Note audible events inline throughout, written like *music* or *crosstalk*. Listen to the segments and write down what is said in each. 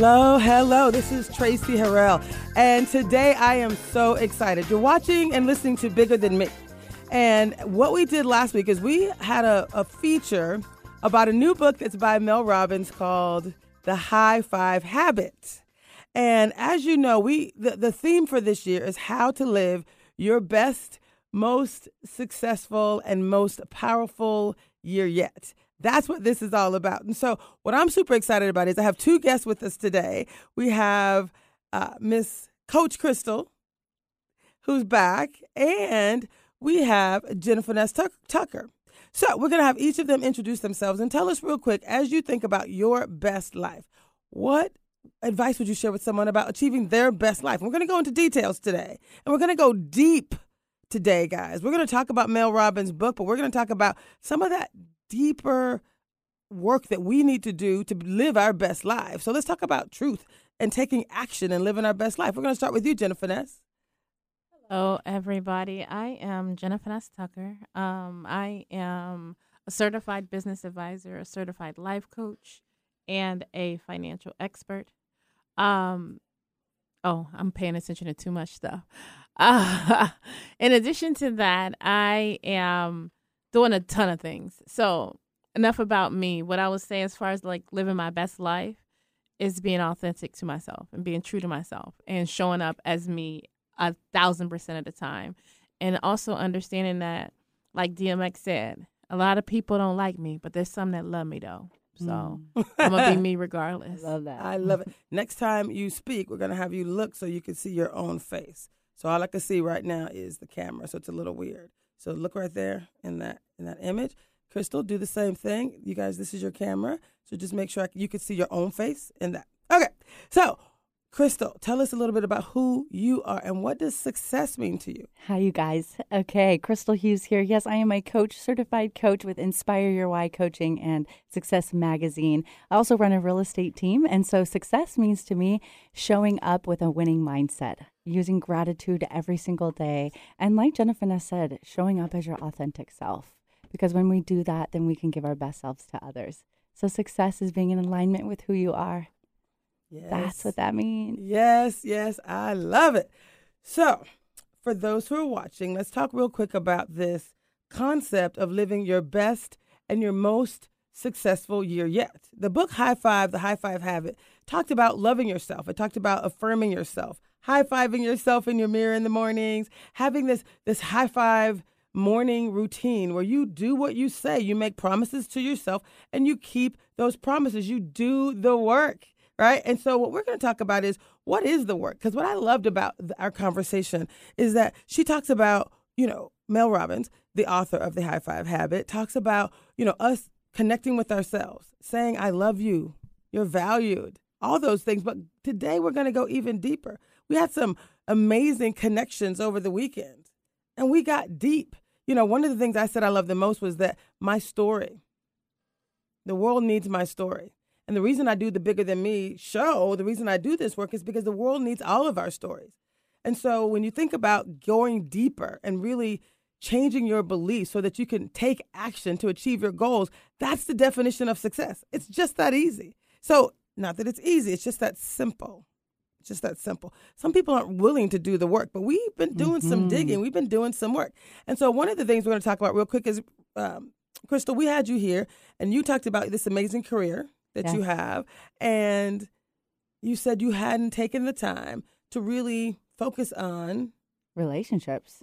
Hello, hello. This is Tracy Harrell. And today I am so excited. You're watching and listening to Bigger Than Me. And what we did last week is we had a, a feature about a new book that's by Mel Robbins called The High Five Habit. And as you know, we the, the theme for this year is how to live your best, most successful, and most powerful year yet. That's what this is all about. And so, what I'm super excited about is I have two guests with us today. We have uh, Miss Coach Crystal, who's back, and we have Jennifer Ness Tucker. So, we're going to have each of them introduce themselves and tell us real quick as you think about your best life, what advice would you share with someone about achieving their best life? We're going to go into details today, and we're going to go deep today, guys. We're going to talk about Mel Robbins' book, but we're going to talk about some of that deeper work that we need to do to live our best life. So let's talk about truth and taking action and living our best life. We're going to start with you, Jennifer Ness. Hello, everybody. I am Jennifer Ness Tucker. Um, I am a certified business advisor, a certified life coach, and a financial expert. Um, oh, I'm paying attention to too much stuff. Uh, *laughs* in addition to that, I am doing a ton of things. So, enough about me. What I would say as far as like living my best life is being authentic to myself and being true to myself and showing up as me a thousand percent of the time. And also understanding that, like DMX said, a lot of people don't like me, but there's some that love me though. So mm. I'm gonna be *laughs* me regardless. I love that. I love it. Next time you speak, we're gonna have you look so you can see your own face. So all I can see right now is the camera, so it's a little weird. So look right there in that in that image. Crystal, do the same thing. You guys, this is your camera, so just make sure you can see your own face in that. Okay, so Crystal, tell us a little bit about who you are and what does success mean to you? Hi, you guys. Okay, Crystal Hughes here. Yes, I am a coach, certified coach with Inspire Your Why Coaching and Success Magazine. I also run a real estate team, and so success means to me showing up with a winning mindset, using gratitude every single day, and like Jennifer said, showing up as your authentic self. Because when we do that, then we can give our best selves to others. So success is being in alignment with who you are. Yes. That's what that means. Yes, yes, I love it. So, for those who are watching, let's talk real quick about this concept of living your best and your most successful year yet. The book High Five, The High Five Habit, talked about loving yourself. It talked about affirming yourself, high fiving yourself in your mirror in the mornings, having this this high five morning routine where you do what you say. You make promises to yourself and you keep those promises. You do the work right? And so what we're going to talk about is what is the work? Because what I loved about our conversation is that she talks about, you know, Mel Robbins, the author of the High Five Habit, talks about, you know, us connecting with ourselves, saying, I love you, you're valued, all those things. But today we're going to go even deeper. We had some amazing connections over the weekend and we got deep. You know, one of the things I said I love the most was that my story, the world needs my story. And the reason I do the Bigger Than Me show, the reason I do this work is because the world needs all of our stories. And so when you think about going deeper and really changing your beliefs so that you can take action to achieve your goals, that's the definition of success. It's just that easy. So, not that it's easy, it's just that simple. It's just that simple. Some people aren't willing to do the work, but we've been doing mm-hmm. some digging, we've been doing some work. And so, one of the things we're going to talk about real quick is um, Crystal, we had you here and you talked about this amazing career that yes. you have. And you said you hadn't taken the time to really focus on relationships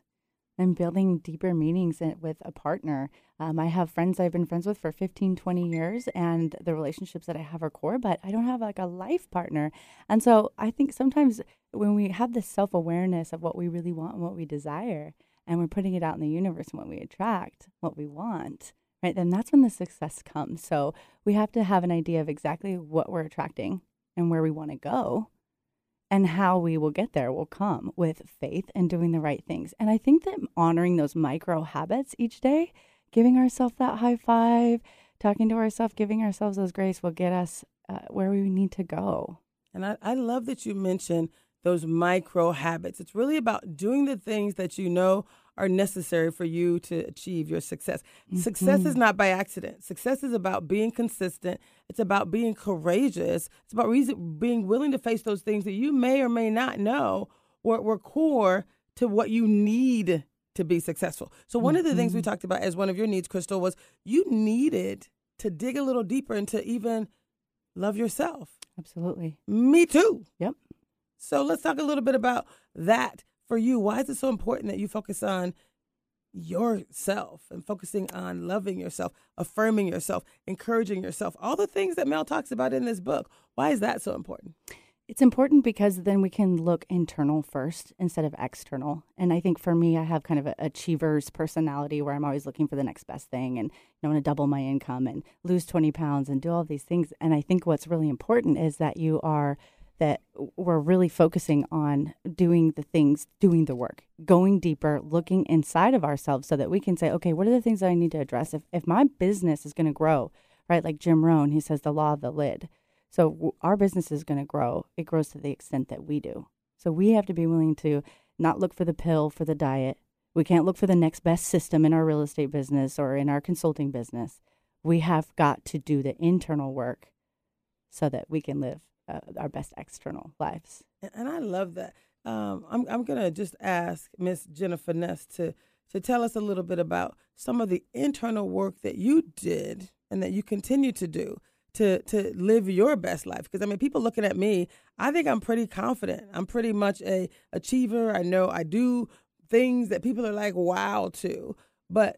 and building deeper meanings with a partner. Um, I have friends I've been friends with for 15, 20 years, and the relationships that I have are core, but I don't have like a life partner. And so I think sometimes when we have this self awareness of what we really want and what we desire, and we're putting it out in the universe and what we attract, what we want, right? Then that's when the success comes. So we have to have an idea of exactly what we're attracting and where we want to go. And how we will get there will come with faith and doing the right things. And I think that honoring those micro habits each day, giving ourselves that high five, talking to ourselves, giving ourselves those grace will get us uh, where we need to go. And I, I love that you mentioned those micro habits. It's really about doing the things that you know are necessary for you to achieve your success. Mm-hmm. Success is not by accident. Success is about being consistent. It's about being courageous. It's about reason, being willing to face those things that you may or may not know were, were core to what you need to be successful. So one mm-hmm. of the things we mm-hmm. talked about as one of your needs, Crystal, was you needed to dig a little deeper into even love yourself. Absolutely. Me too. Yep. So let's talk a little bit about that for you. Why is it so important that you focus on yourself and focusing on loving yourself, affirming yourself, encouraging yourself, all the things that Mel talks about in this book? Why is that so important? It's important because then we can look internal first instead of external. And I think for me, I have kind of an achiever's personality where I'm always looking for the next best thing and I want to double my income and lose 20 pounds and do all these things. And I think what's really important is that you are that we're really focusing on doing the things, doing the work, going deeper, looking inside of ourselves so that we can say, okay, what are the things that I need to address? If, if my business is going to grow, right? Like Jim Rohn, he says the law of the lid. So w- our business is going to grow. It grows to the extent that we do. So we have to be willing to not look for the pill for the diet. We can't look for the next best system in our real estate business or in our consulting business. We have got to do the internal work so that we can live uh, our best external lives. And I love that. Um, I'm I'm gonna just ask Miss Jennifer Ness to to tell us a little bit about some of the internal work that you did and that you continue to do to to live your best life. Because I mean, people looking at me, I think I'm pretty confident. I'm pretty much a achiever. I know I do things that people are like wow to. But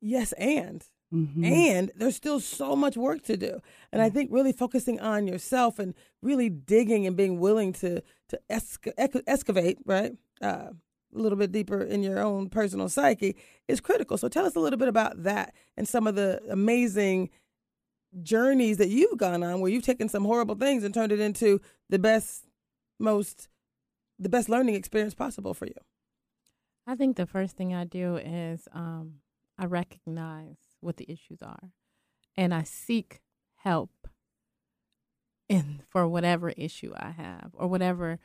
yes, and Mm-hmm. And there's still so much work to do. And I think really focusing on yourself and really digging and being willing to to esc- excavate, right? Uh, a little bit deeper in your own personal psyche is critical. So tell us a little bit about that and some of the amazing journeys that you've gone on where you've taken some horrible things and turned it into the best most the best learning experience possible for you. I think the first thing I do is um, I recognize what the issues are and I seek help in for whatever issue I have or whatever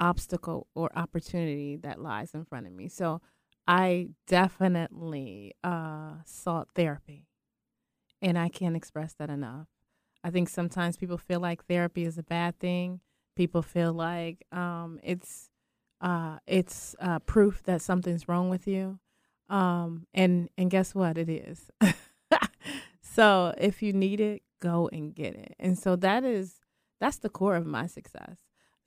obstacle or opportunity that lies in front of me. So I definitely uh, sought therapy, and I can't express that enough. I think sometimes people feel like therapy is a bad thing. People feel like um, it's uh, it's uh, proof that something's wrong with you. Um, and and guess what? It is. *laughs* so if you need it, go and get it. And so that is that's the core of my success.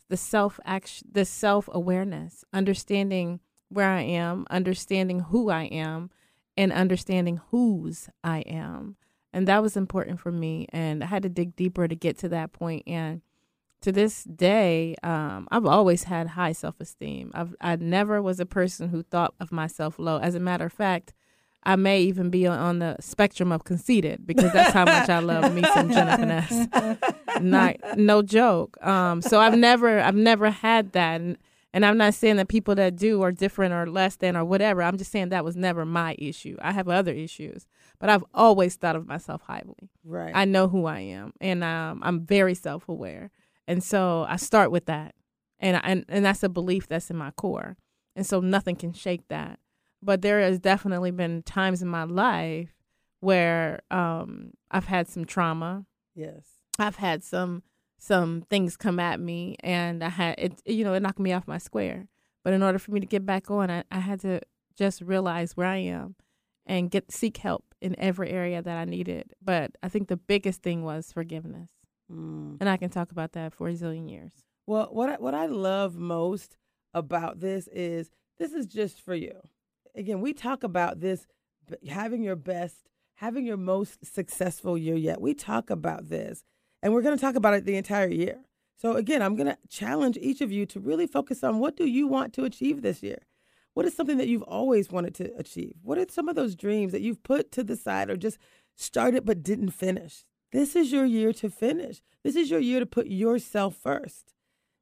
The self action, the self awareness, understanding where I am, understanding who I am, and understanding whose I am. And that was important for me. And I had to dig deeper to get to that point. And to this day, um, I've always had high self esteem. I've I never was a person who thought of myself low. As a matter of fact, I may even be on the spectrum of conceited because that's how much I love me some Jennifer Ness. *laughs* Not no joke. Um, so I've never I've never had that. And, and I'm not saying that people that do are different or less than or whatever. I'm just saying that was never my issue. I have other issues, but I've always thought of myself highly. Right. I know who I am, and um, I'm very self aware. And so I start with that. And, and and that's a belief that's in my core. And so nothing can shake that. But there has definitely been times in my life where um, I've had some trauma. Yes. I've had some some things come at me and I had it you know, it knocked me off my square. But in order for me to get back on, I, I had to just realize where I am and get seek help in every area that I needed. But I think the biggest thing was forgiveness. Mm. And I can talk about that for a zillion years. Well, what I, what I love most about this is this is just for you. Again, we talk about this having your best, having your most successful year yet. We talk about this, and we're going to talk about it the entire year. So again, I'm going to challenge each of you to really focus on what do you want to achieve this year? What is something that you've always wanted to achieve? What are some of those dreams that you've put to the side or just started but didn't finish? This is your year to finish. This is your year to put yourself first.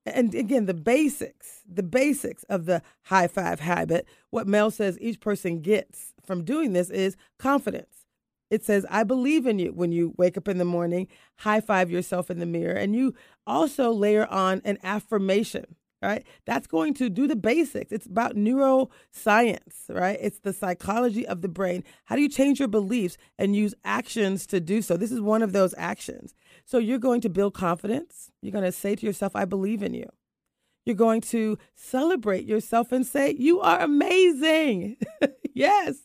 And again, the basics, the basics of the high five habit, what Mel says each person gets from doing this is confidence. It says, I believe in you when you wake up in the morning, high five yourself in the mirror, and you also layer on an affirmation. Right? That's going to do the basics. It's about neuroscience, right? It's the psychology of the brain. How do you change your beliefs and use actions to do so? This is one of those actions. So you're going to build confidence. You're going to say to yourself, I believe in you. You're going to celebrate yourself and say, You are amazing. *laughs* yes.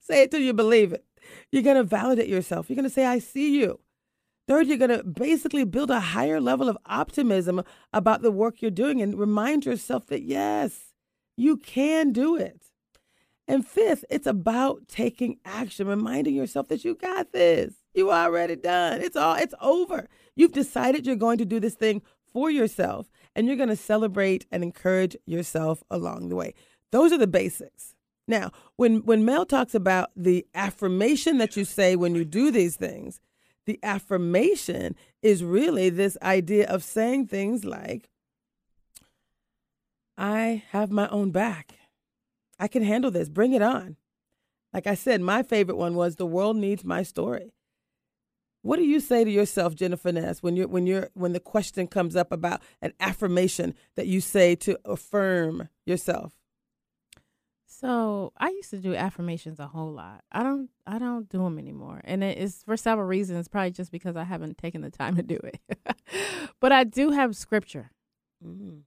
Say it till you believe it. You're going to validate yourself. You're going to say, I see you. Third, you're going to basically build a higher level of optimism about the work you're doing and remind yourself that, yes, you can do it. And fifth, it's about taking action, reminding yourself that you got this. You already done. It's all it's over. You've decided you're going to do this thing for yourself and you're going to celebrate and encourage yourself along the way. Those are the basics. Now, when when Mel talks about the affirmation that you say when you do these things, the affirmation is really this idea of saying things like, I have my own back. I can handle this. Bring it on. Like I said, my favorite one was the world needs my story. What do you say to yourself, Jennifer Ness, when you're when you're when the question comes up about an affirmation that you say to affirm yourself? So I used to do affirmations a whole lot. I don't I don't do them anymore, and it is for several reasons. Probably just because I haven't taken the time to do it. *laughs* but I do have scripture, mm-hmm.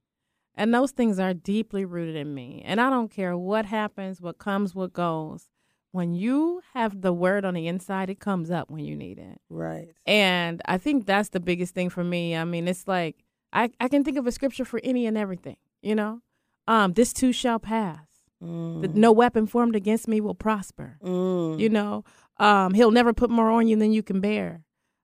and those things are deeply rooted in me. And I don't care what happens, what comes, what goes. When you have the word on the inside, it comes up when you need it. Right. And I think that's the biggest thing for me. I mean, it's like I I can think of a scripture for any and everything. You know, um, this too shall pass Mm. no weapon formed against me will prosper. Mm. You know, um, he'll never put more on you than you can bear.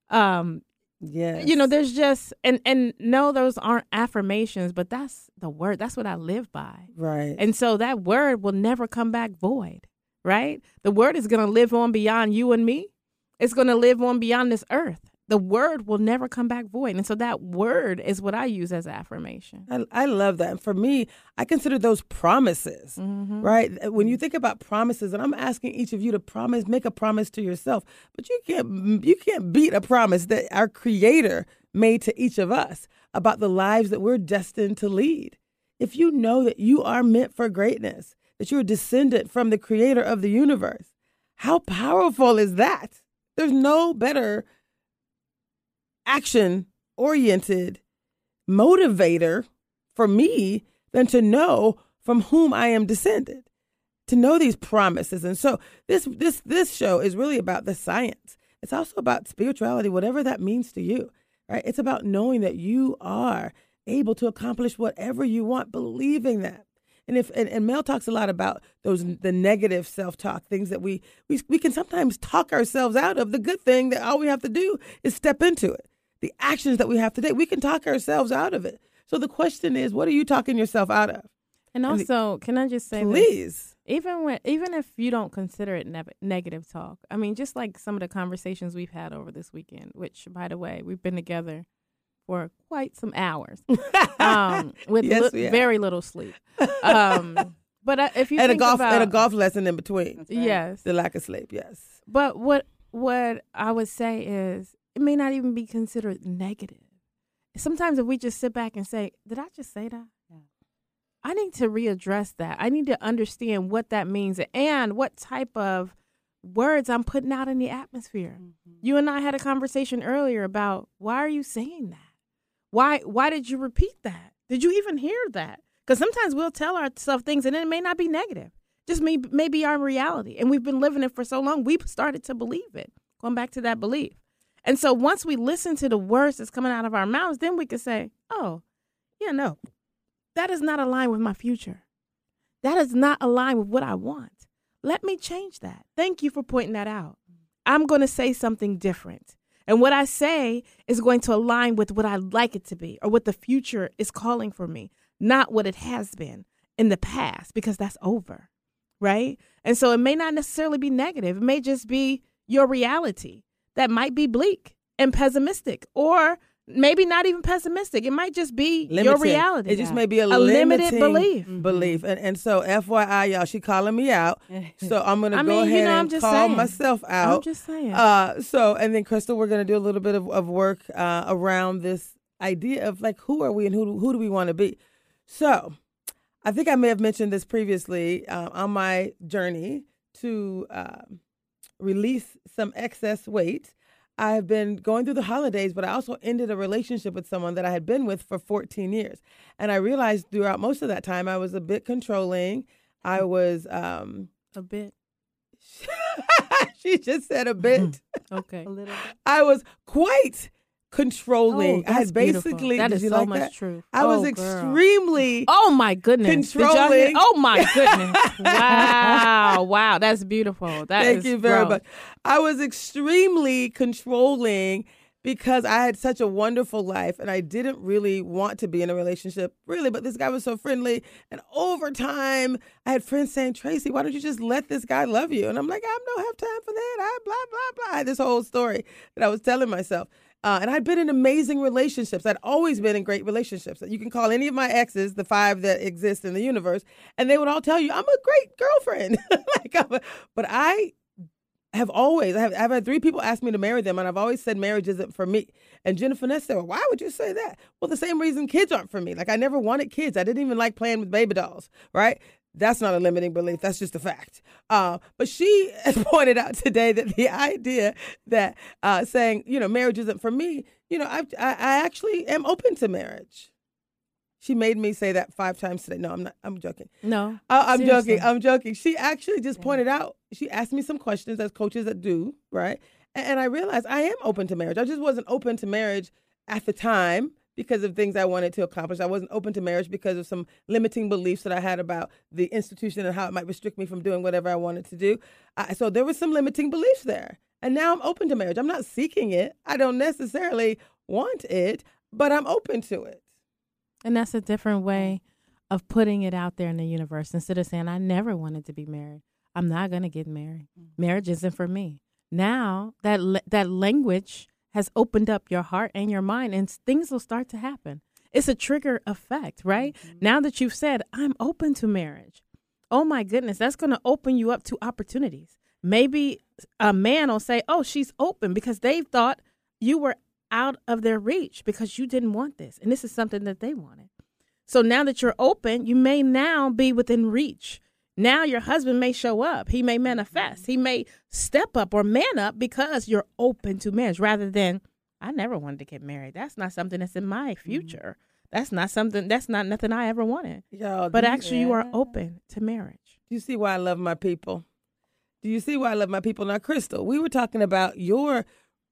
Um, yes. You know, there's just and and no, those aren't affirmations, but that's the word. That's what I live by. Right. And so that word will never come back void. Right. The word is going to live on beyond you and me. It's going to live on beyond this earth the word will never come back void. And so that word is what I use as affirmation. I, I love that. And for me, I consider those promises, mm-hmm. right? When you think about promises, and I'm asking each of you to promise, make a promise to yourself, but you can't you can't beat a promise that our creator made to each of us about the lives that we're destined to lead. If you know that you are meant for greatness, that you're a descendant from the creator of the universe, how powerful is that? There's no better action oriented motivator for me than to know from whom I am descended, to know these promises. And so this this this show is really about the science. It's also about spirituality, whatever that means to you. Right? It's about knowing that you are able to accomplish whatever you want, believing that. And if and, and Mel talks a lot about those the negative self talk, things that we, we we can sometimes talk ourselves out of. The good thing that all we have to do is step into it the actions that we have today. We can talk ourselves out of it. So the question is, what are you talking yourself out of? And also, and the, can I just say, please, this? even when even if you don't consider it ne- negative talk, I mean, just like some of the conversations we've had over this weekend, which, by the way, we've been together for quite some hours, *laughs* um, with yes, li- very little sleep. Um, but uh, if you *laughs* and a golf about, and a golf lesson in between, right. yes, the lack of sleep, yes. But what what I would say is it may not even be considered negative. Sometimes if we just sit back and say, Did I just say that? Yeah. I need to readdress that. I need to understand what that means and what type of words I'm putting out in the atmosphere. Mm-hmm. You and I had a conversation earlier about why are you saying that? Why why did you repeat that? Did you even hear that? Because sometimes we'll tell ourselves things and it may not be negative. Just may, may be our reality. And we've been living it for so long, we've started to believe it. Going back to that belief. And so once we listen to the words that's coming out of our mouths, then we can say, oh, yeah, no, that is not aligned with my future. That is not aligned with what I want. Let me change that. Thank you for pointing that out. I'm going to say something different. And what I say is going to align with what I'd like it to be or what the future is calling for me, not what it has been in the past, because that's over. Right. And so it may not necessarily be negative, it may just be your reality that might be bleak and pessimistic or maybe not even pessimistic. It might just be limited. your reality. It just may be a, a limited belief. Belief, and and so FYI, y'all, she calling me out. *laughs* So I'm gonna I go mean, ahead you know, and call saying. myself out. I'm just saying. Uh, so and then Crystal, we're gonna do a little bit of, of work uh, around this idea of like who are we and who who do we want to be. So, I think I may have mentioned this previously uh, on my journey to uh, release some excess weight. I have been going through the holidays, but I also ended a relationship with someone that I had been with for 14 years. And I realized throughout most of that time, I was a bit controlling. I was. Um, a bit. *laughs* she just said a bit. *laughs* Okay. A little bit. I was quite controlling. Oh, I had basically. That did so like much that? truth. I was Oh, girl. extremely. Oh my goodness! Did y'all hear- Controlling. Oh my goodness! *laughs* wow! Wow! That's beautiful. That Thank is you very growth. much. I was extremely controlling because I had such a wonderful life and I didn't really want to be in a relationship, really. But this guy was so friendly. And over time, I had friends saying, Tracy, why don't you just let this guy love you? And I'm like, I don't have time for that. I blah, blah, blah. I had this whole story that I was telling myself. Uh, and I'd been in amazing relationships. I'd always been in great relationships. You can call any of my exes, the five that exist in the universe, and they would all tell you, I'm a great girlfriend. *laughs* like, a- but I have always, I have, I've had three people ask me to marry them, and I've always said marriage isn't for me. And Jennifer Ness said, well, why would you say that? Well, the same reason kids aren't for me. Like, I never wanted kids. I didn't even like playing with baby dolls, right? That's not a limiting belief. That's just a fact. Uh, but she *laughs* has pointed out today that the idea that uh, saying, you know, marriage isn't for me, you know, I, I, I actually am open to marriage. She made me say that five times today. No, I'm not. I'm joking. No, Uh, I'm Seriously. joking. I'm joking. She actually just pointed out. She asked me some questions as coaches that do, right? And, and I realized I am open to marriage. I just wasn't open to marriage at the time because of things I wanted to accomplish. I wasn't open to marriage because of some limiting beliefs that I had about the institution and how it might restrict me from doing whatever I wanted to do. I, so there was some limiting beliefs there. And now I'm open to marriage. I'm not seeking it. I don't necessarily want it, but I'm open to it. and that's a different way of putting it out there in the universe. Instead of saying, "I never wanted to be married. I'm not going to get married. Mm. Marriage isn't for me." Now that that language has opened up your heart and your mind, and things will start to happen. It's a trigger effect, right? Mm-hmm. Now that you've said, "I'm open to marriage," oh my goodness, that's going to open you up to opportunities. Maybe a man will say, "Oh, she's open," because they thought you were out of their reach because you didn't want this, and this is something that they wanted. So now that you're open, you may now be within reach. Now your husband may show up. He may manifest. He may step up or man up because you're open to marriage rather than I never wanted to get married. That's not something that's in my future. That's not something that's not nothing I ever wanted. Y'all, But actually you are open to marriage. Do you see why I love my people? Do you see why I love my people? Now, Crystal, we were talking about your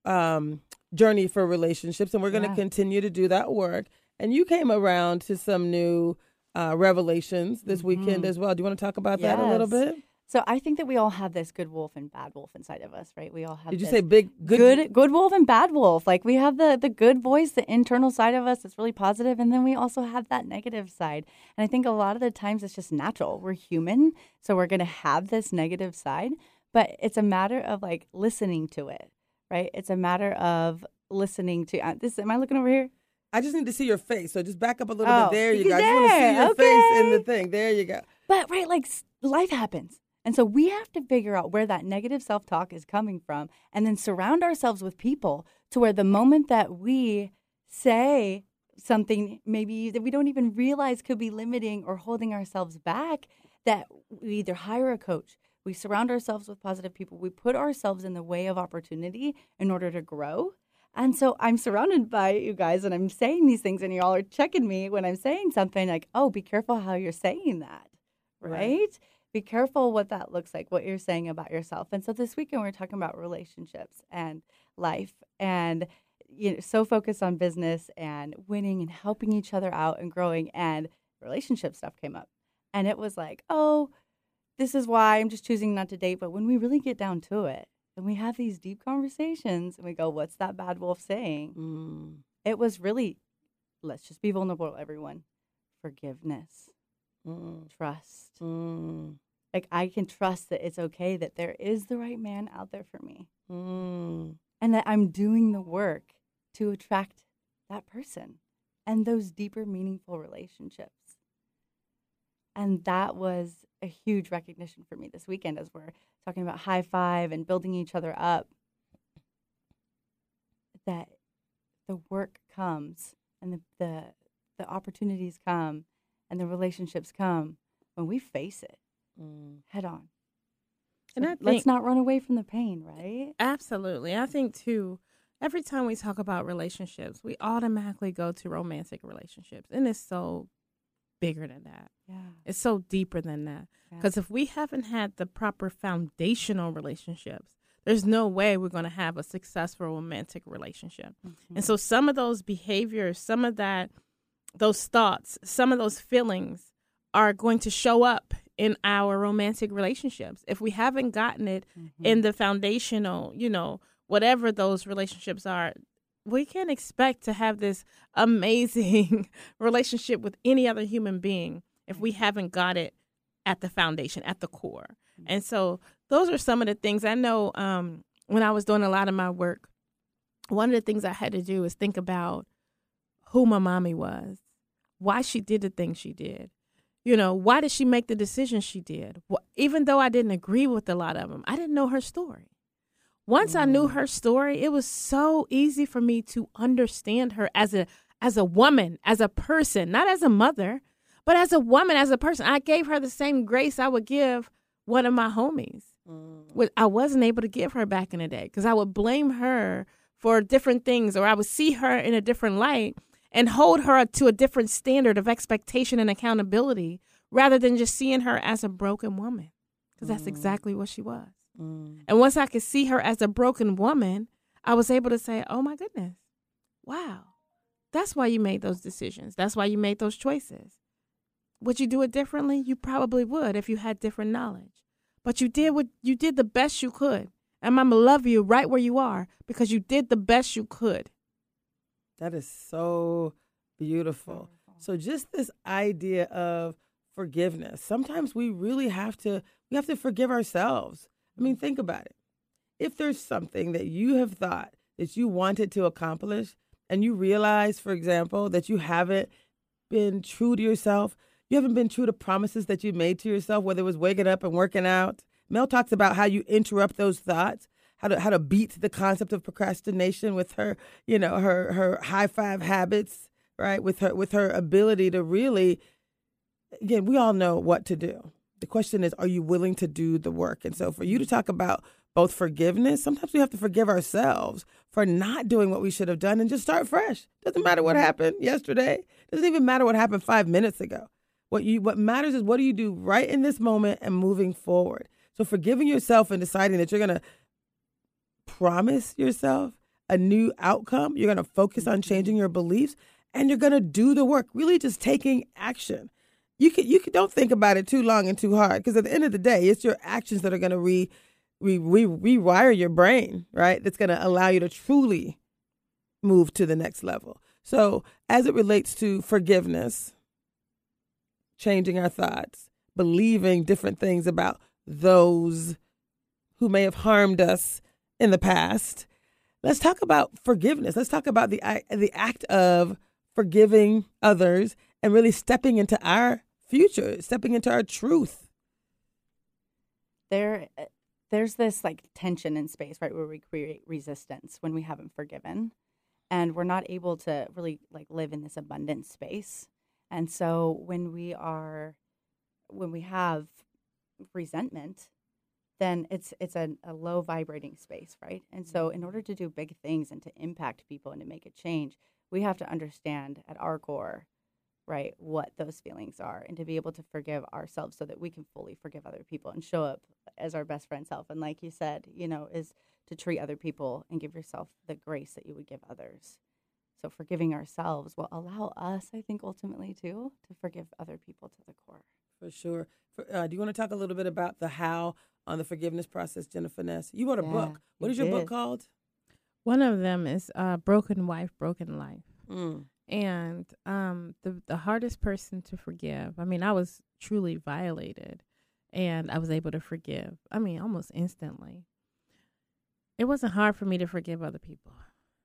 um, journey for relationships, and we're going to Yeah. continue to do that work. And you came around to some new uh, revelations this weekend as well. Do you want to talk about that a little bit? So I think that we all have this good wolf and bad wolf inside of us, right? We all have. Did you this say big, good? good, good, wolf and bad wolf? Like we have the the good voice, the internal side of us that's really positive, and then we also have that negative side. And I think a lot of the times it's just natural. We're human, so we're gonna have this negative side, but it's a matter of like listening to it, right? It's a matter of listening to uh, this. Am I looking over here? I just need to see your face. So just back up a little Oh, bit. There you go. I just want to see there. your face in the thing. There you go. But right, like life happens. And so we have to figure out where that negative self talk is coming from and then surround ourselves with people to where the moment that we say something maybe that we don't even realize could be limiting or holding ourselves back, that we either hire a coach, we surround ourselves with positive people, we put ourselves in the way of opportunity in order to grow. And so I'm surrounded by you guys and I'm saying these things and y'all are checking me when I'm saying something like, oh, be careful how you're saying that Right. right? Be careful what that looks like, what you're saying about yourself. And so this weekend we're talking about relationships and life and you know so focused on business and winning and helping each other out and growing and relationship stuff came up. And it was like, "Oh, this is why I'm just choosing not to date." But when we really get down to it, and we have these deep conversations and we go, "What's that bad wolf saying?" Mm. It was really let's just be vulnerable everyone. Forgiveness, Mm. trust Mm. like I can trust that it's okay that there is the right man out there for me Mm. and that I'm doing the work to attract that person and those deeper meaningful relationships. And that was a huge recognition for me this weekend as we're talking about high five and building each other up that the work comes and the the, the opportunities come and the relationships come when we face it Mm. head on. And So I let's not run away from the pain, right? Absolutely. I think too, every time we talk about relationships, we automatically go to romantic relationships. And it's so bigger than that. Yeah. It's so deeper than that. Yeah. Because if we haven't had the proper foundational relationships, there's no way we're going to have a successful romantic relationship. Mm-hmm. And so some of those behaviors, some of that, those thoughts, some of those feelings are going to show up in our romantic relationships. If we haven't gotten it Mm-hmm. in the foundational, you know, whatever those relationships are, we can't expect to have this amazing *laughs* relationship with any other human being if we haven't got it at the foundation, at the core. And so those are some of the things I know um, when I was doing a lot of my work. One of the things I had to do is think about who my mommy was, why she did the things she did. You know, why did she make the decisions she did? Wh- Even though I didn't agree with a lot of them, I didn't know her story. Once I knew mm. her story, it was so easy for me to understand her as a as a woman, as a person, not as a mother, but as a woman, as a person. I gave her the same grace I would give one of my homies. Mm. What I wasn't able to give her back in the day because I would blame her for different things, or I would see her in a different light and hold her to a different standard of expectation and accountability rather than just seeing her as a broken woman because that's mm. exactly what she was. Mm. And once I could see her as a broken woman, I was able to say, oh my goodness, wow, that's why you made those decisions. That's why you made those choices. Would you do it differently? You probably would if you had different knowledge. But you did what you did the best you could. And I'm gonna love you right where you are because you did the best you could. That is so beautiful. So just this idea of forgiveness. Sometimes we really have to we have to forgive ourselves. I mean, think about it. If there's something that you have thought that you wanted to accomplish and you realize, for example, that you haven't been true to yourself, you haven't been true to promises that you made to yourself, whether it was waking up and working out. Mel talks about how you interrupt those thoughts, how to how to beat the concept of procrastination with her, you know, her her high five habits, right? With her with her ability to really again, we all know what to do. The question is, are you willing to do the work? And so for you to talk about both forgiveness, sometimes we have to forgive ourselves for not doing what we should have done and just start fresh. Doesn't matter what happened yesterday. Doesn't even matter what happened five minutes ago. What you what matters is what do you do right in this moment and moving forward. So forgiving yourself and deciding that you're gonna promise yourself a new outcome. You're gonna focus on changing your beliefs and you're gonna do the work. Really just taking action. You can you can don't think about it too long and too hard because at the end of the day, it's your actions that are gonna re, re, re rewire your brain, right? That's gonna allow you to truly move to the next level. So as it relates to forgiveness, changing our thoughts, believing different things about those who may have harmed us in the past. Let's talk about forgiveness. Let's talk about the the act of forgiving others and really stepping into our future, stepping into our truth. there uh, there's this like tension in space right where we create resistance when we haven't forgiven and we're not able to really like live in this abundant space and so when we are when we have resentment then it's it's a, a low vibrating space right and so in order to do big things and to impact people and to make a change we have to understand at our core right what those feelings are and to be able to forgive ourselves so that we can fully forgive other people and show up as our best friend self and like you said you know is to treat other people and give yourself the grace that you would give others so forgiving ourselves will allow us i think ultimately too to forgive other people to the core For sure. For, uh, do you want to talk a little bit about the how on the forgiveness process, Jennifer Ness? You wrote a Yeah, book. what is we is your book called? One of them is uh, Broken Wife, Broken Life. Mm. And um the the hardest person to forgive i mean i was truly violated and i was able to forgive i mean almost instantly. It wasn't hard for me to forgive other people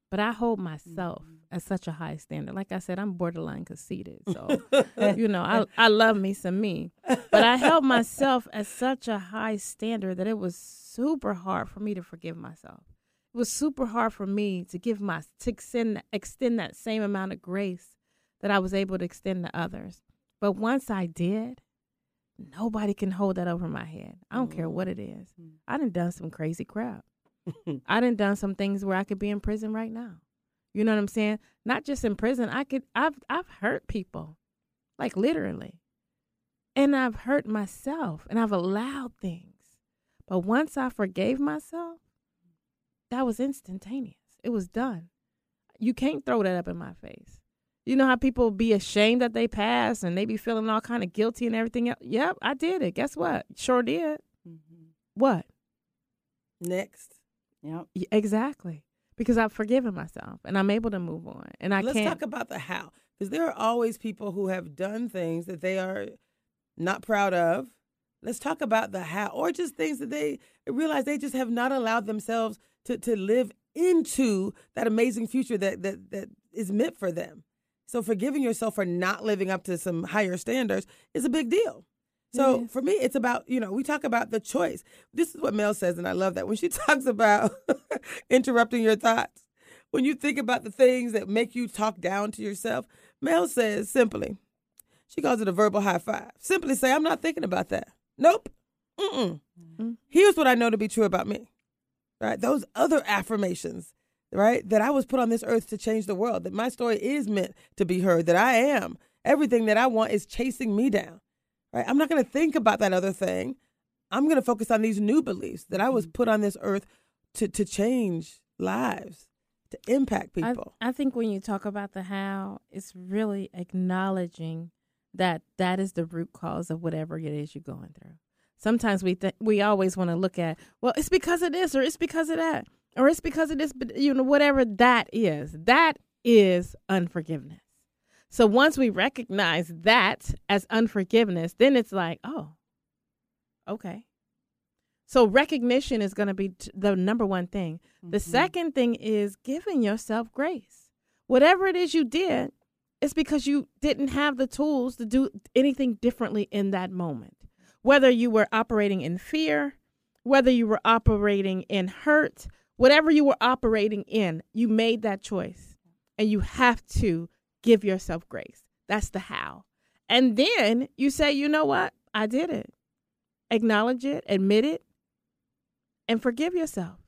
but i hold myself at such a high standard. Like i said i'm borderline conceited so *laughs* you know i i love me some me but i held myself at such a high standard that it was super hard for me to forgive myself it was super hard for me to give my to extend extend that same amount of grace that I was able to extend to others. But once I did, nobody can hold that over my head. I don't care what it is. Mm. I done done some crazy crap. *laughs* I done done some things where I could be in prison right now. You know what I'm saying? Not just in prison. I could I've I've hurt people. Like literally. And I've hurt myself and I've allowed things. But once I forgave myself, that was instantaneous. It was done. You can't throw that up in my face. You know how people be ashamed that they passed and they be feeling all kind of guilty and everything else? Yep, I did it. Guess what? Sure did. Mhm. What? Next. Yep. Exactly. Because I've forgiven myself and I'm able to move on. And I can Let's can't. talk about the how, because there are always people who have done things that they are not proud of. Let's talk about the how, or just things that they realize they just have not allowed themselves to to live into that amazing future that that that is meant for them. So forgiving yourself for not living up to some higher standards is a big deal. So Yes. for me, it's about, you know, we talk about the choice. This is what Mel says, and I love that. When she *laughs* talks about *laughs* interrupting your thoughts, when you think about the things that make you talk down to yourself, Mel says simply, she calls it a verbal high five. Simply say, I'm not thinking about that. Nope. Mm-mm. Mm. Here's what I know to be true about me. Right? Those other affirmations, right? That I was put on this earth to change the world, that my story is meant to be heard, that I am. Everything that I want is chasing me down. Right? I'm not going to think about that other thing. I'm going to focus on these new beliefs that I was put on this earth to to change lives, to impact I, people. I think when you talk about the how, it's really acknowledging that that is the root cause of whatever it is you're going through. Sometimes we th- we always want to look at, well, it's because of this or it's because of that or it's because of this, but you know whatever that is. That is unforgiveness. So once we recognize that as unforgiveness, then it's like, oh, okay. So recognition is going to be t- the number one thing. The Mhm. second thing is giving yourself grace. Whatever it is you did, it's because you didn't have the tools to do anything differently in that moment. Whether you were operating in fear, whether you were operating in hurt, whatever you were operating in, you made that choice. And you have to give yourself grace. That's the how. And then you say, you know what? I did it. Acknowledge it, admit it, and forgive yourself.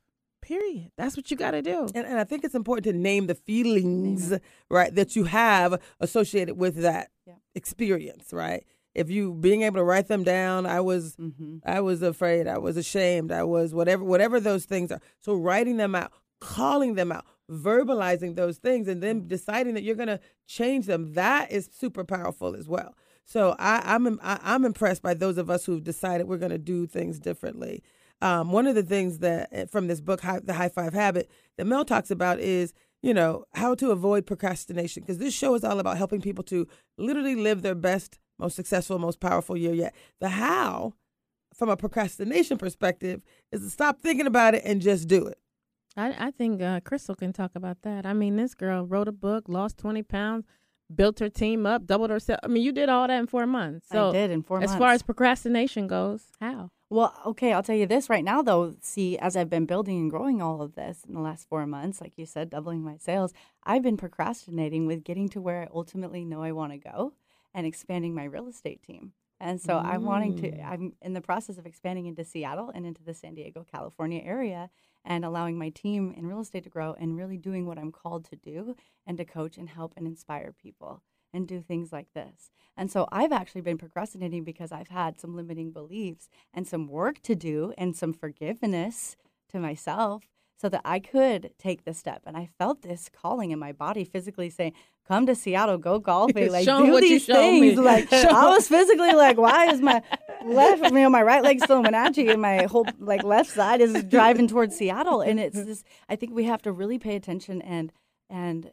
Period. That's what you got to do. And, and I think it's important to name the feelings, right, that you have associated with that Yeah. experience, right? If you being able to write them down, I was Mhm. I was afraid, I was ashamed, I was whatever whatever those things are. So writing them out, calling them out, verbalizing those things and then deciding that you're going to change them, that is super powerful as well. So I, I'm I, I'm impressed by those of us who've decided we're going to do things differently. Um, one of the things that eh, from this book, High, The High Five Habit, that Mel talks about is you know how to avoid procrastination because this show is all about helping people to literally live their best, most successful, most powerful year yet. The how, from a procrastination perspective, is to stop thinking about it and just do it. I, I think uh, Crystal can talk about that. I mean, this girl wrote a book, lost 20 pounds, built her team up, doubled herself. I mean, you did all that in four months. So, I did in four as months. far as procrastination goes, how? Well, okay, I'll tell you this right now, though. See, as I've been building and growing all of this in the last four months, like you said, doubling my sales, I've been procrastinating with getting to where I ultimately know I want to go and expanding my real estate team. And so I'm wanting to, Mm. I'm in the process of expanding into Seattle and into the San Diego, California area and allowing my team in real estate to grow and really doing what I'm called to do and to coach and help and inspire people and do things like this. And so I've actually been procrastinating because I've had some limiting beliefs and some work to do and some forgiveness to myself so that I could take the step. And I felt this calling in my body physically saying, Come to Seattle, go golfing, *laughs* like do these showed me. things. Like *laughs* I was physically like, why is my *laughs* left, you know, my right leg's still in Wenatchee and my whole like left side is driving towards Seattle. And it's just, I think we have to really pay attention and and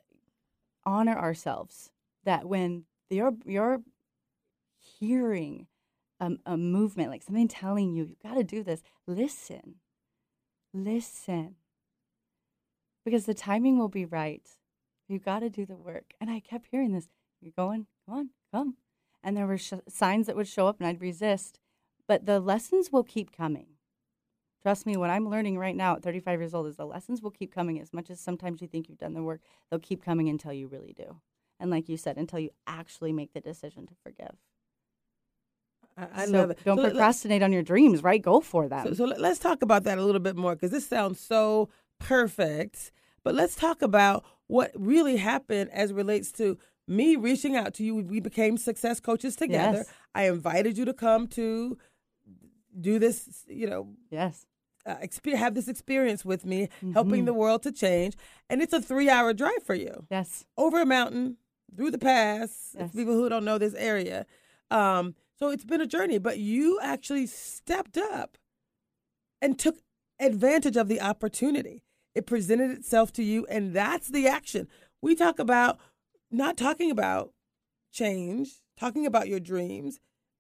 honor ourselves that when you're you're hearing a, a movement like something telling you you got to do this listen. Listen. Because the timing will be right. You got to do the work. And i kept hearing this you're going come on come. And there were sh- signs that would show up and i'd resist. But the lessons will keep coming. Trust me what i'm learning right now at 35 years old is the lessons will keep coming as much as sometimes you think you've done the work they'll keep coming until you really do and like you said until you actually make the decision to forgive I, I so love it. Don't So procrastinate on your dreams, right? Go for them. So, so let- let's talk about that a little bit more because this sounds so perfect. But let's talk about what really happened as it relates to me reaching out to you. We became success coaches together. Yes. I invited you to come to do this, you know, yes. uh, have this experience with me, helping Mhm. the world to change. And it's a three hour drive for you Yes. over a mountain, through the pass, Yes. people who don't know this area. Um, so it's been a journey, but you actually stepped up and took advantage of the opportunity. It presented itself to you, and that's the action. We talk about not talking about change, talking about your dreams.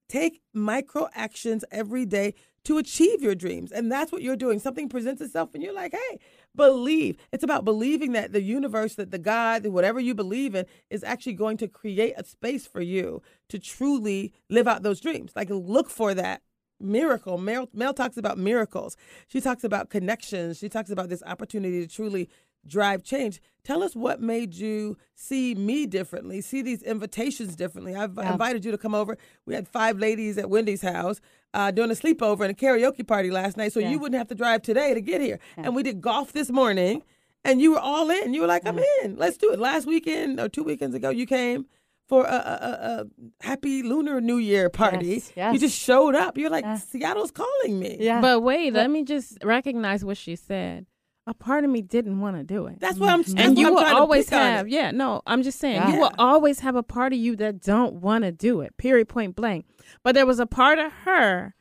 Take micro actions every day to achieve your dreams. And that's what you're doing. Something presents itself, and you're like, hey, believe. It's about believing that the universe, that the God, whatever you believe in, is actually going to create a space for you to truly live out those dreams. Like, look for that miracle. Mel, Mel talks about miracles. She talks about connections. She talks about this opportunity to truly drive change. Tell us what made you see me differently, see these invitations differently. I've Yeah. invited you to come over. We had five ladies at Wendy's house uh, doing a sleepover and a karaoke party last night, so Yeah. you wouldn't have to drive today to get here. And we did golf this morning, and you were all in. You were like, I'm in. Let's do it. Last weekend or two weekends ago, you came for a, a, a, a happy Lunar New Year party. Yes, yes. You just showed up. You're like, Yeah. Seattle's calling me. Yeah. But wait, let me just recognize what she said. A part of me didn't want to do it. That's what I'm. Mm-hmm. That's and what you I'm will always have, yeah, no, I'm just saying, Yeah. you will always have a part of you that don't want to do it, period, point blank. But there was a part of her,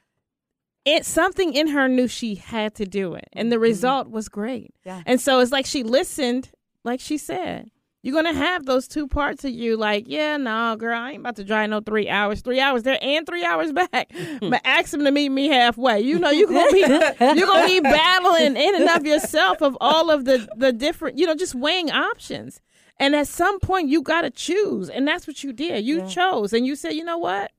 it something in her knew she had to do it. And the mm-hmm. result was great. Yeah. And so it's like she listened, like she said. You're gonna have those two parts of you, like, yeah, no, girl, I ain't about to drive no three hours, three hours there and three hours back. *laughs* but ask him to meet me halfway. You know, you're gonna be *laughs* you're gonna be battling in and of yourself of all of the the different, you know, just weighing options. And at some point, you gotta choose, and that's what you did. You Yeah. chose, and you said, you know what?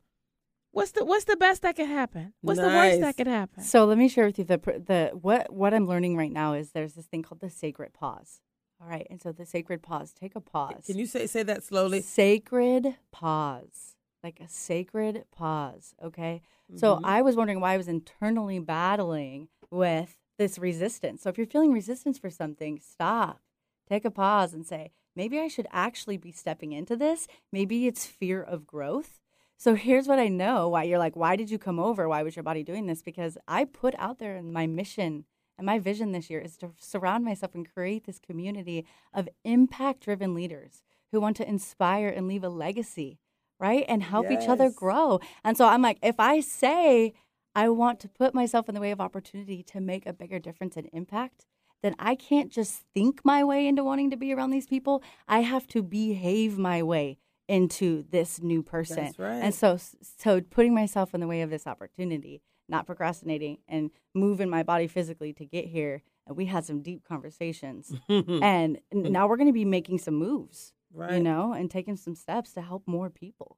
What's the what's the best that could happen? What's the worst that could happen? So let me share with you the the what what I'm learning right now is there's this thing called the sacred pause. All right, and so the sacred pause. Take a pause. Can you say say that slowly? Sacred pause, like a sacred pause. Okay. So Mhm. I was wondering why I was internally battling with this resistance. So if you're feeling resistance for something, stop, take a pause, and say, maybe I should actually be stepping into this. Maybe it's fear of growth. So here's what I know why you're like, why did you come over? Why was your body doing this? Because I put out there in my mission and my vision this year is to surround myself and create this community of impact driven leaders who want to inspire and leave a legacy, right? And help each other grow. And so I'm like, if I say I want to put myself in the way of opportunity to make a bigger difference and impact, then I can't just think my way into wanting to be around these people. I have to behave my way into this new person. That's right. And so so putting myself in the way of this opportunity, not procrastinating and moving my body physically to get here. And we had some deep conversations. *laughs* and now we're going to be making some moves, right. you know, and taking some steps to help more people.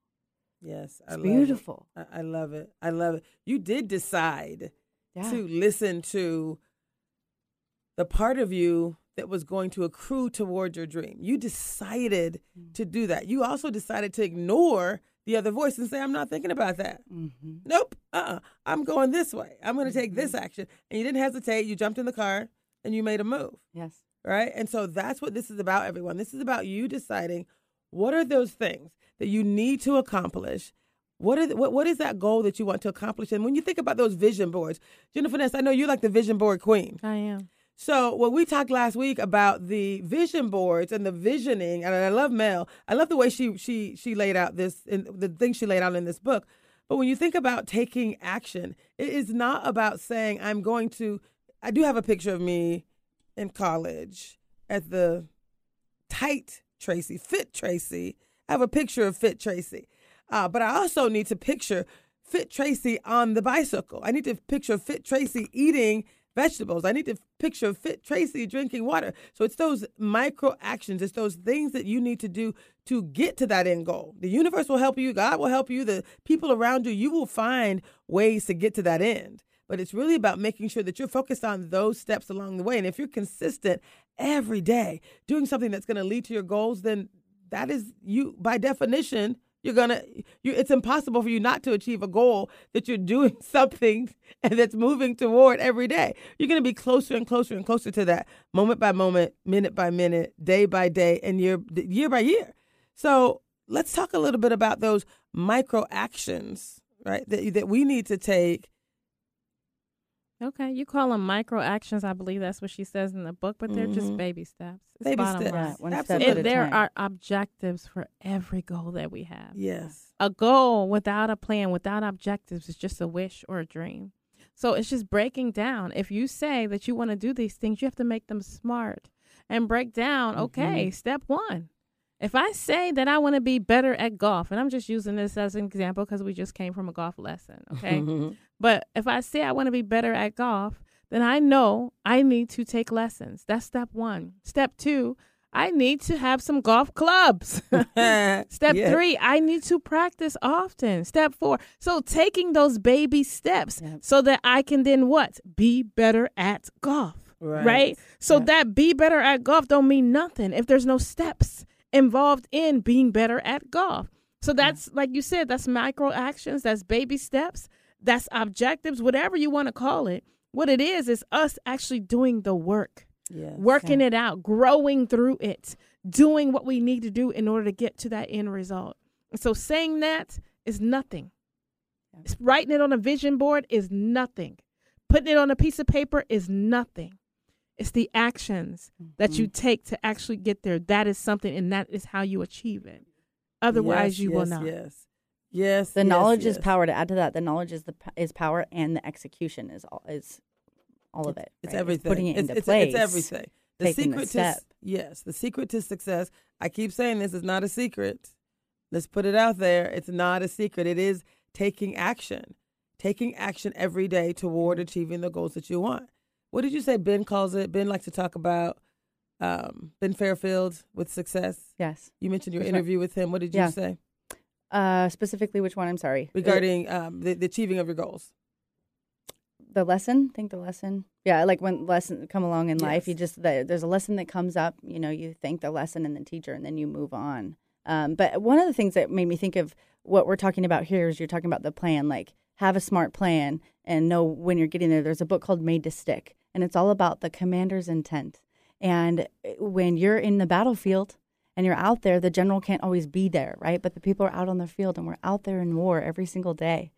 Yes, I It's it. beautiful. I, I love it. I love it. You did decide Yeah. to listen to the part of you that was going to accrue toward your dream. You decided Mm. to do that. You also decided to ignore the other voice and say, I'm not thinking about that. Mm-hmm. Nope. Uh uh-uh. uh. i am going this way. I'm going to take this action. And you didn't hesitate. You jumped in the car and you made a move Yes. right? And so that's what this is about, everyone. This is about you deciding what are those things that you need to accomplish. What is what, what is that goal that you want to accomplish? And when you think about those vision boards, Jennifer Ness, I know you're like the vision board queen. I am. So when we talked last week about the vision boards and the visioning, and I love Mel. I love the way she she she laid out this in the things she laid out in this book. But when you think about taking action, it is not about saying I'm going to. I do have a picture of me in college at the tight Tracy, fit Tracy. I have a picture of fit Tracy, uh, but I also need to picture fit Tracy on the bicycle. I need to picture fit Tracy eating vegetables. I need to picture fit Tracy drinking water. So it's those micro actions, it's those things that you need to do to get to that end goal. The universe will help you, God will help you, the people around you, you will find ways to get to that end. But it's really about making sure that you're focused on those steps along the way. And if you're consistent every day doing something that's going to lead to your goals, then that is you, by definition, You're gonna. You, it's impossible for you not to achieve a goal that you're doing *laughs* something and that's moving toward every day. You're gonna be closer and closer and closer to that moment by moment, minute by minute, day by day, and year year by year. So let's talk a little bit about those micro actions, right? That that we need to take Okay, you call them micro actions. I believe that's what she says in the book, but they're just Mhm. baby steps. It's Baby bottom steps. line. Yeah, one step Absolutely. at a there time. are objectives for every goal that we have. Yes. A goal without a plan, without objectives, is just a wish or a dream. So it's just breaking down. If you say that you want to do these things, you have to make them smart and break down. Okay, step one. If I say that I want to be better at golf, and I'm just using this as an example because we just came from a golf lesson, okay? But if I say I want to be better at golf, then I know I need to take lessons. That's step one. Step two, I need to have some golf clubs. *laughs* *laughs* Step Yeah. three, I need to practice often. Step four, so taking those baby steps Yep. so that I can then what? Be better at golf. Right. Right? So Yep. that be better at golf don't mean nothing if there's no steps involved in being better at golf. So that's like you said, that's micro actions, that's baby steps, that's objectives, whatever you want to call it. What it is is us actually doing the work Yes. working it out, growing through it, doing what we need to do in order to get to that end result. And so saying that is nothing. Writing it on a vision board is nothing. Putting it on a piece of paper is nothing. It's the actions that you mm-hmm. take to actually get there. That is something, and that is how you achieve it. Otherwise, Yes, you will not. Yes. Yes. The yes, knowledge is power. To add to that, the knowledge is the is power, and the execution is all is all of it. It's right? everything. putting it it's, into it's, place. It's everything. The taking the secret to yes, the secret to success. I keep saying this is not a secret. Let's put it out there. It's not a secret. It is taking action, taking action every day toward achieving the goals that you want. What did you say? Ben calls it. Ben likes to talk about um, Ben Fairfield with success. Yes. You mentioned your one? interview with him. What did you Yeah. say Uh, specifically, which one? I'm sorry. regarding um, the, the achieving of your goals? the lesson think the lesson yeah like when lessons come along in life you just the, there's a lesson that comes up you know you thank the lesson and the teacher and then you move on um, but one of the things that made me think of what we're talking about here is you're talking about the plan like have a smart plan and know when you're getting there there's a book called made to stick and it's all about the commander's intent and eh, when you're in the battlefield and you're out there the general can't always be there right but the people are out on the field and we're out there in war every single day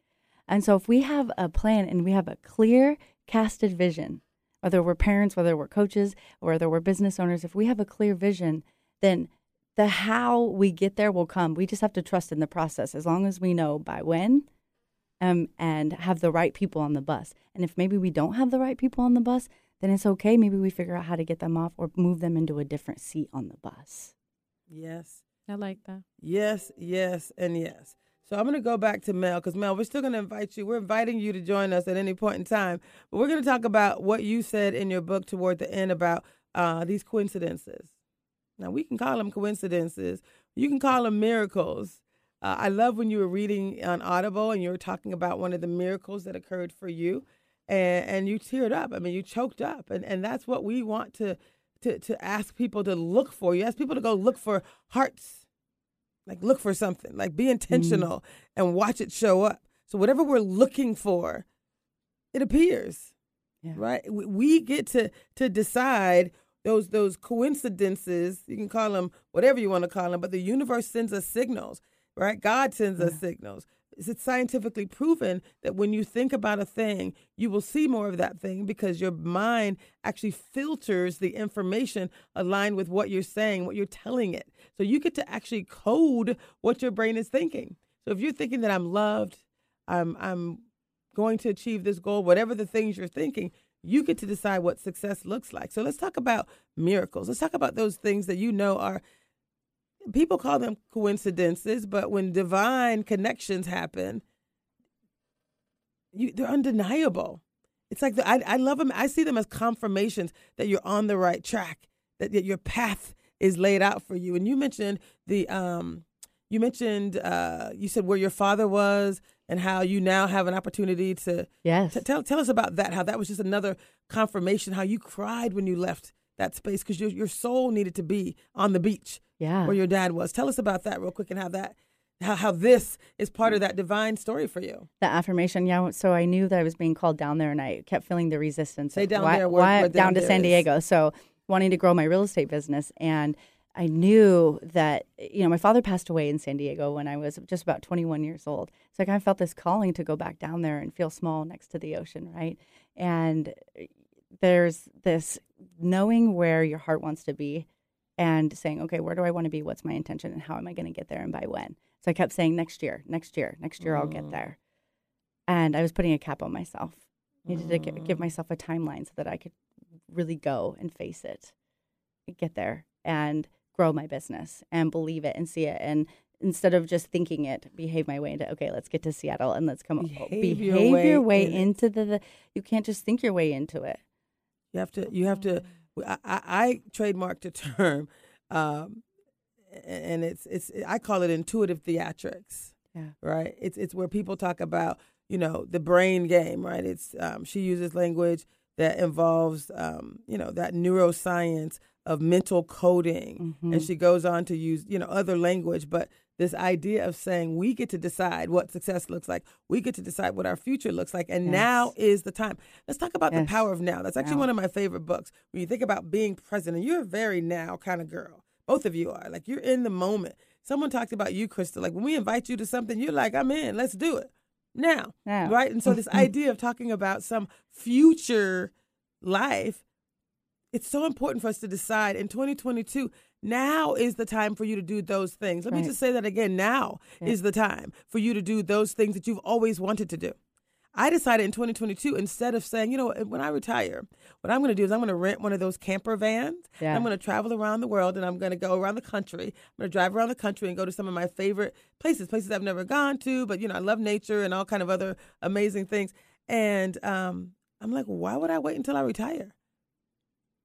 and so if we have a plan and we have a clear casted vision, whether we're parents, whether we're coaches, whether we're business owners, if we have a clear vision, then the how we get there will come. We just have to trust in the process as long as we know by when um, and have the right people on the bus. And if maybe we don't have the right people on the bus, then it's okay. Maybe we figure out how to get them off or move them into a different seat on the bus. Yes. I like that. Yes, yes, and yes. So I'm going to go back to Mel because Mel, we're still going to invite you. We're inviting you to join us at any point in time, but we're going to talk about what you said in your book toward the end about uh, these coincidences. Now we can call them coincidences. You can call them miracles. Uh, I love when you were reading on Audible and you were talking about one of the miracles that occurred for you, and and you teared up. I mean, you choked up, and and that's what we want to to to ask people to look for. You ask people to go look for hearts. Like look for something. Like be mm. intentional and watch it show up. So whatever we're looking for it appears Yeah. right? We, we get to to decide those those coincidences. You can call them whatever you want to call them but the universe sends us signals right? God sends us signals it's scientifically proven that when you think about a thing, you will see more of that thing because your mind actually filters the information aligned with what you're saying, what you're telling it. So you get to actually code what your brain is thinking. So if you're thinking that I'm loved, I'm I'm going to achieve this goal, whatever the things you're thinking, you get to decide what success looks like. So let's talk about miracles. Let's talk about those things that you know are people call them coincidences, but when divine connections happen, you, they're undeniable. It's like the, I, I love them. I see them as confirmations that you're on the right track, that, that your path is laid out for you. And you mentioned the, um, you mentioned, uh, you said where your father was and how you now have an opportunity to Yes. T- tell tell us about that. How that was just another confirmation. How you cried when you left that space because your your soul needed to be on the beach yeah. where your dad was. Tell us about that real quick and how that how, how this is part of that divine story for you. The affirmation, yeah. So I knew that I was being called down there, and I kept feeling the resistance. Say down why, there, where- why- where down down to San is. Diego. So wanting to grow my real estate business, and I knew that you know my father passed away in San Diego when I was just about 21 years old. So I kind of felt this calling to go back down there and feel small next to the ocean, right? And there's this knowing where your heart wants to be and saying, okay, where do I want to be? What's my intention? And how am I going to get there and by when? So I kept saying, next year, next year, next year, I'll get mm. there. And I was putting a cap on myself. I Needed to gi- give mm. myself a timeline so that I could really go and face it, get there and grow my business and believe it and see it. And instead of just thinking it, behave my way into, okay, let's get to Seattle and let's come Behave your way your way in into the, the, you can't just think your way into it. You have to. You have to. Mm. I, I, I trademarked a *laughs* term, um, and it's it's. I call it intuitive theatrics. Yeah. Right. It's it's where people talk about you know the brain game. Right. It's um, she uses language that involves um, you know that neuroscience of mental coding, and she goes on to use you know other language, but this idea of saying we get to decide what success looks like. We get to decide what our future looks like. And Yes. now is the time. Let's talk about the power of now. That's actually Now. one of my favorite books. When you think about being present, and you're a very now kind of girl. Both of you are. Like you're in the moment. Someone talked about you, Crystal. Like when we invite you to something, you're like, I'm in. Let's do it. Now. Now. Right? And so this mm-hmm. idea of talking about some future life it's so important for us to decide in 2022 now is the time for you to do those things. Let me just say that again. Now Yeah. is the time for you to do those things that you've always wanted to do. I decided in 2022 instead of saying you know when i retire what i'm going to do is i'm going to rent one of those camper vans Yeah. i'm going to travel around the world and i'm going to go around the country. I'm going to drive around the country and go to some of my favorite places places i've never gone to but you know i love nature and all kind of other amazing things. And um, i'm like why would i wait until i retire?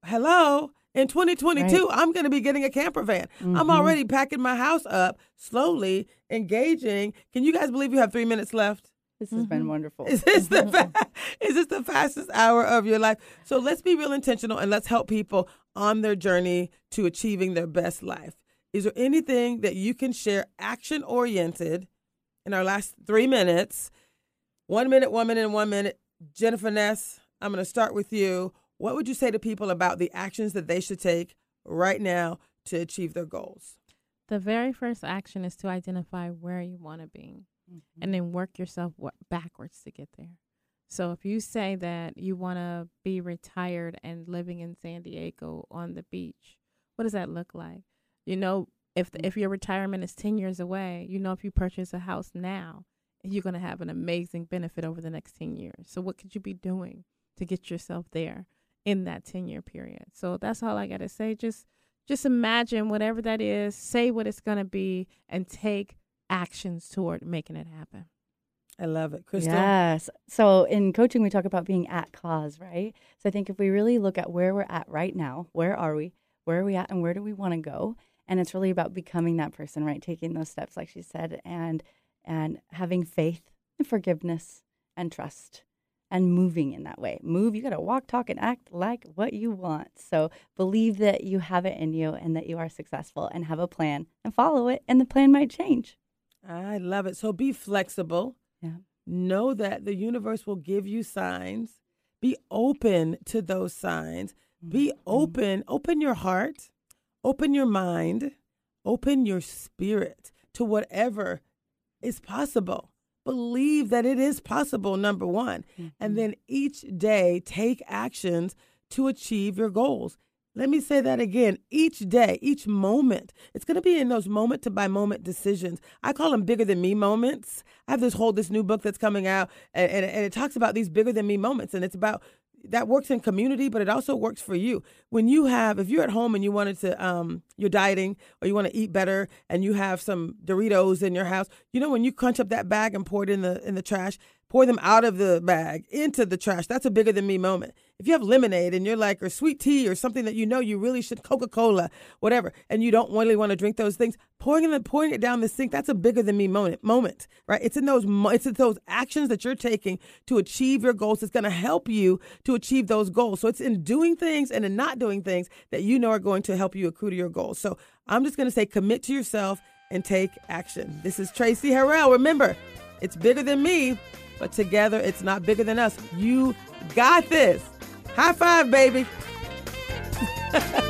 Hello in 2022 i'm going to be getting a camper van. I'm Mhm. already packing my house up slowly engaging. Can you guys believe you have three minutes left? This has been wonderful. is this the *laughs* fa- is this the fastest hour of your life? So let's be real intentional and let's help people on their journey to achieving their best life. Is there anything that you can share action oriented in our last three minutes? One minute one minute and one minute. Jennifer ness i'm going to start with you what would you say to people about the actions that they should take right now to achieve their goals The very first action is to identify where you want to be mm-hmm. and then work yourself backwards to get there. So if you say that you want to be retired and living in San Diego on the beach, what does that look like? You know, if the, if your retirement is 10 years away, you know if you purchase a house now, you're going to have an amazing benefit over the next 10 years. So what could you be doing to get yourself there in that 10 year period? So that's all I got to say. Just just imagine whatever that is, say what it's going to be and take actions toward making it happen. i love it crystal Yes. So in coaching, we talk about being at cause, right? So I think if we really look at where we're at right now, where are we? Where are we at and where do we want to go? And it's really about becoming that person, right? Taking those steps, like she said, and and having faith and forgiveness and trust and moving in that way. Move, you got to walk, talk, and act like what you want. So believe that you have it in you and that you are successful and have a plan and follow it, and the plan might change. I love it. So be flexible. Yeah. Know that the universe will give you signs. Be open to those signs. Be mm-hmm. open. Open your heart. Open your mind. Open your spirit to whatever is possible. Believe that it is possible, number one. And mm-hmm. then each day take actions to achieve your goals. Let me say that again. Each day, each moment, it's going to be in those moment to by moment decisions. I call them bigger than me moments. I have this whole this new book that's coming out, and, and, and it talks about these bigger than me moments, and it's about that works in community, but it also works for you. When you have, if you're at home and you wanted to, um, you're dieting or you want to eat better, and you have some Doritos in your house, you know when you crunch up that bag and pour it in the in the trash, pour them out of the bag into the trash. That's a bigger than me moment. If you have lemonade and you're like, or sweet tea or something that you know you really should, Coca Cola, whatever, and you don't really want to drink those things, pouring in the pouring it down the sink, that's a bigger than me moment. Moment, right? It's in those it's in those actions that you're taking to achieve your goals. It's going to help you to achieve those goals. So it's in doing things and in not doing things that you know are going to help you accrue to your goals. So I'm just going to say, commit to yourself and take action. This is Tracy Harrell. Remember, it's bigger than me, but together it's not bigger than us. You got this. High five, baby. *laughs*